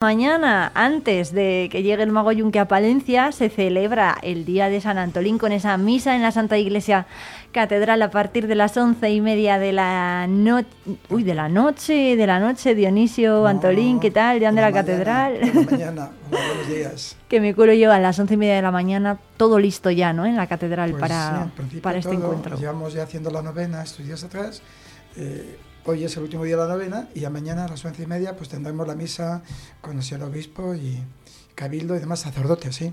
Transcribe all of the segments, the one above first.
Mañana, antes de que llegue el mago Yunque a Palencia, se celebra el Día de San Antolín con esa misa en la Santa Iglesia Catedral a partir de las once y media de la noche. Uy, de la noche, de la noche, Dionisio, Antolín, ¿qué tal? Ya de la, Catedral. mañana, buenos días. que mi culo lleva a las once y media de la mañana, todo listo ya, ¿no? En la Catedral Pues para, sí, para este todo, encuentro. Llevamos ya haciendo la novena estos días atrás. Eh, hoy es el último día de la novena y ya mañana a las once y media pues tendremos la misa con el señor obispo y cabildo y demás sacerdotes, sí.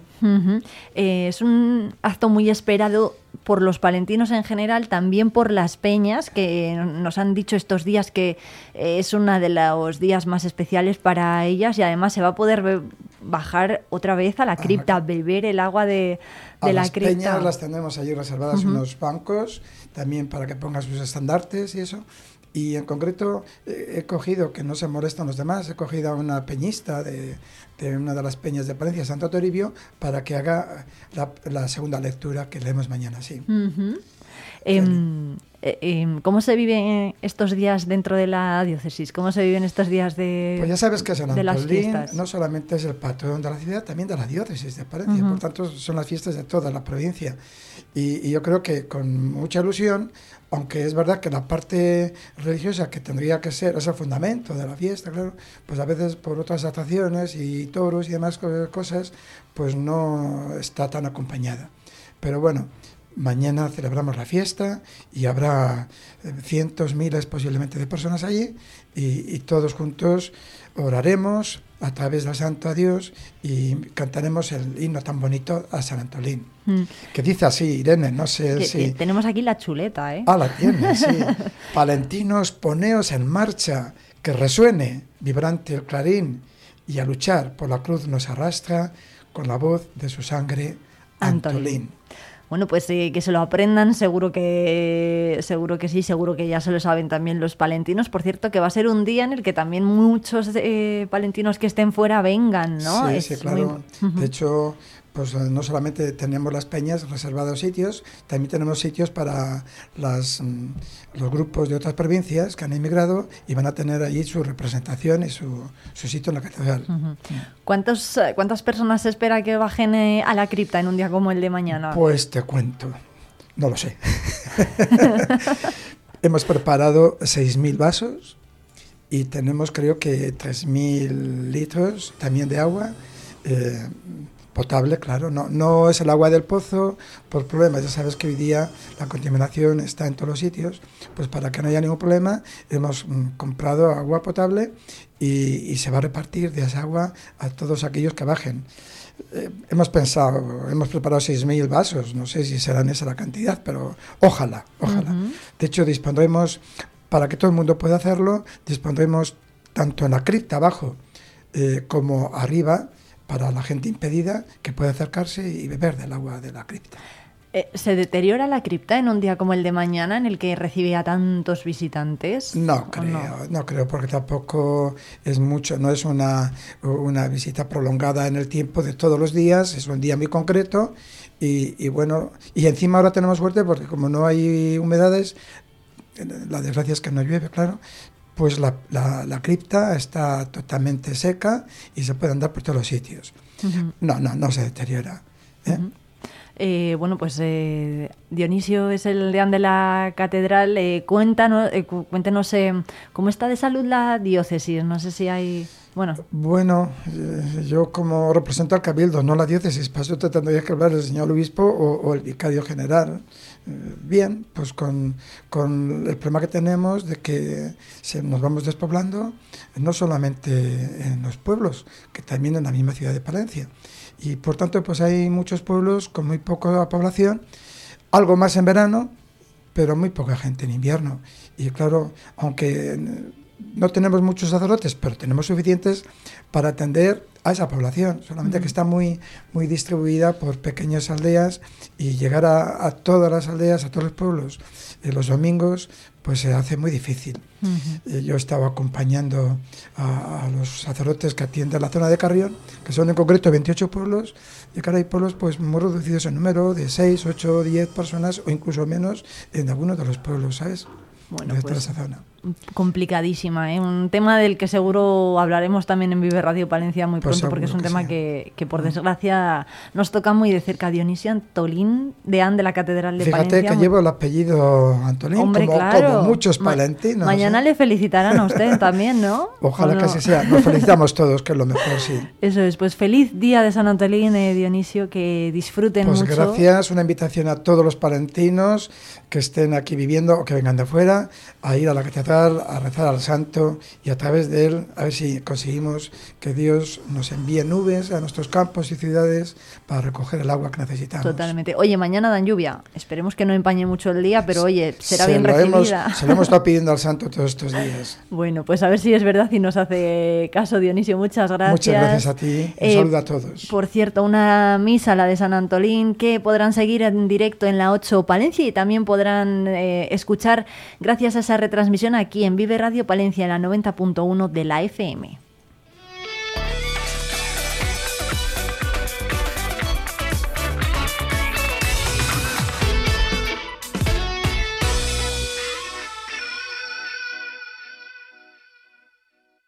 Eh, es un acto muy esperado por los palentinos en general, también por las peñas, que nos han dicho estos días que eh, es uno de los días más especiales para ellas y además se va a poder bajar otra vez a la cripta, beber el agua de, de A la las cripta. peñas las tenemos allí reservadas unos bancos, también para que pongan sus estandartes y eso. Y en concreto eh, he cogido, que no se molestan los demás, he cogido a una peñista de, de una de las peñas de Palencia, Santo Toribio, para que haga la, la segunda lectura que leemos mañana, sí. Eh, em, ¿Cómo se viven estos días dentro de la diócesis? ¿Cómo se viven estos días de, Pues ya sabes que San Antolín no solamente es el patrón de la ciudad, también de la diócesis de Palencia, Ujú. por tanto son las fiestas de toda la provincia. Y, y yo creo que con mucha ilusión, aunque es verdad que la parte religiosa que tendría que ser, es el fundamento de la fiesta, claro, pues a veces por otras atracciones y toros y demás co- cosas, pues no está tan acompañada. Pero bueno, mañana celebramos la fiesta y habrá eh, cientos, miles posiblemente de personas allí y, y todos juntos oraremos a través del Santo a Dios y cantaremos el himno tan bonito a San Antolín. Mm. Que dice así, Irene, no sé Que- si... que tenemos aquí la chuleta, ¿eh? Ah, la tiene, sí. Palentinos, poneos en marcha, que resuene vibrante el clarín, y a luchar por la cruz nos arrastra con la voz de su sangre Antolín. Antolín. Bueno, pues eh, que se lo aprendan, seguro que seguro que sí, seguro que ya se lo saben también los palentinos. Por cierto, que va a ser un día en el que también muchos eh, palentinos que estén fuera vengan, ¿no? Sí, Es sí, claro. De hecho, pues eh, no solamente tenemos las peñas reservados sitios, también tenemos sitios para las, mm, los grupos de otras provincias que han emigrado y van a tener allí su representación y su, su sitio en la catedral. ¿Cuántos, eh, ¿Cuántas personas se espera que bajen eh, a la cripta en un día como el de mañana? Pues te cuento, no lo sé. Hemos preparado 6.000 vasos y tenemos creo que 3.000 litros también de agua. eh, potable, claro, no, no es el agua del pozo por problemas, ya sabes que hoy día la contaminación está en todos los sitios, pues para que no haya ningún problema hemos mm, comprado agua potable y, y se va a repartir de esa agua a todos aquellos que bajen. Eh, hemos pensado, hemos preparado 6.000 vasos, no sé si serán esa la cantidad, pero ojalá, ojalá. De hecho, dispondremos, para que todo el mundo pueda hacerlo, dispondremos tanto en la cripta abajo eh, como arriba para la gente impedida que pueda acercarse y beber del agua de la cripta. Eh, ¿Se deteriora la cripta en un día como el de mañana en el que recibe a tantos visitantes? No ¿O creo, no? creo, porque tampoco es mucho, no es una, una visita prolongada en el tiempo de todos los días, es un día muy concreto y, y bueno, y encima ahora tenemos suerte porque como no hay humedades, la desgracia es que no llueve, claro, pues la, la, la cripta está totalmente seca y se puede andar por todos los sitios. No, no, no se deteriora. ¿eh? Eh, bueno, pues eh, Dionisio es el deán de la catedral. Eh, cuéntanos, eh, cu- cuéntenos eh, cómo está de salud la diócesis. No sé si hay. Bueno, Bueno, eh, yo como represento al Cabildo, no la diócesis, para eso te tendría que hablar el señor obispo o, el vicario general. Bien, pues con, con el problema que tenemos de que se, nos vamos despoblando, no solamente en los pueblos, que también en la misma ciudad de Palencia. Y por tanto, pues hay muchos pueblos con muy poca población, algo más en verano, pero muy poca gente en invierno. Y claro, aunque no tenemos muchos sacerdotes, pero tenemos suficientes para atender a esa población, solamente que está muy, muy distribuida por pequeñas aldeas y llegar a, a todas las aldeas, a todos los pueblos, eh, los domingos, pues se hace muy difícil. Eh, Yo estaba acompañando a, a los sacerdotes que atienden la zona de Carrión, que son en concreto 28 pueblos, y claro, hay pueblos pues muy reducidos en número, de 6, 8, 10 personas o incluso menos en algunos de los pueblos, ¿sabes? Bueno, de toda pues esa zona. Complicadísima, ¿eh? un tema del que seguro hablaremos también en Vive Radio Palencia muy Pues pronto, porque es un que tema sí. que, que, por desgracia nos toca muy de cerca. Dionisio Antolín, deán de la Catedral de Fíjate Palencia. que llevo el apellido Antolín, Hombre, como, claro. como muchos Ma- palentinos. mañana ¿eh? le felicitarán a usted también, ¿no? Ojalá ¿O que no? así sea. Nos felicitamos todos, que es lo mejor, sí. Eso es, pues feliz día de San Antolín, eh, Dionisio, que disfruten Pues mucho. gracias, una invitación a todos los palentinos que estén aquí viviendo o que vengan de fuera a ir a la catedral, a rezar al santo y a través de él a ver si conseguimos que Dios nos envíe nubes a nuestros campos y ciudades para recoger el agua que necesitamos. Totalmente. Oye, mañana dan lluvia. Esperemos que no empañe mucho el día, pero oye, será Se bien lo hemos- recibida. se lo hemos estado pidiendo al santo todos estos días. Bueno, pues a ver si es verdad y nos hace caso Dionisio. Muchas gracias. Muchas gracias a ti. Un Eh, saludo a todos. Por cierto, una misa, la de San Antolín, que podrán seguir en directo en la 8 Palencia y también podrán eh, escuchar gracias a esa retransmisión aquí en Vive Radio Palencia en la 90.1 de la FM.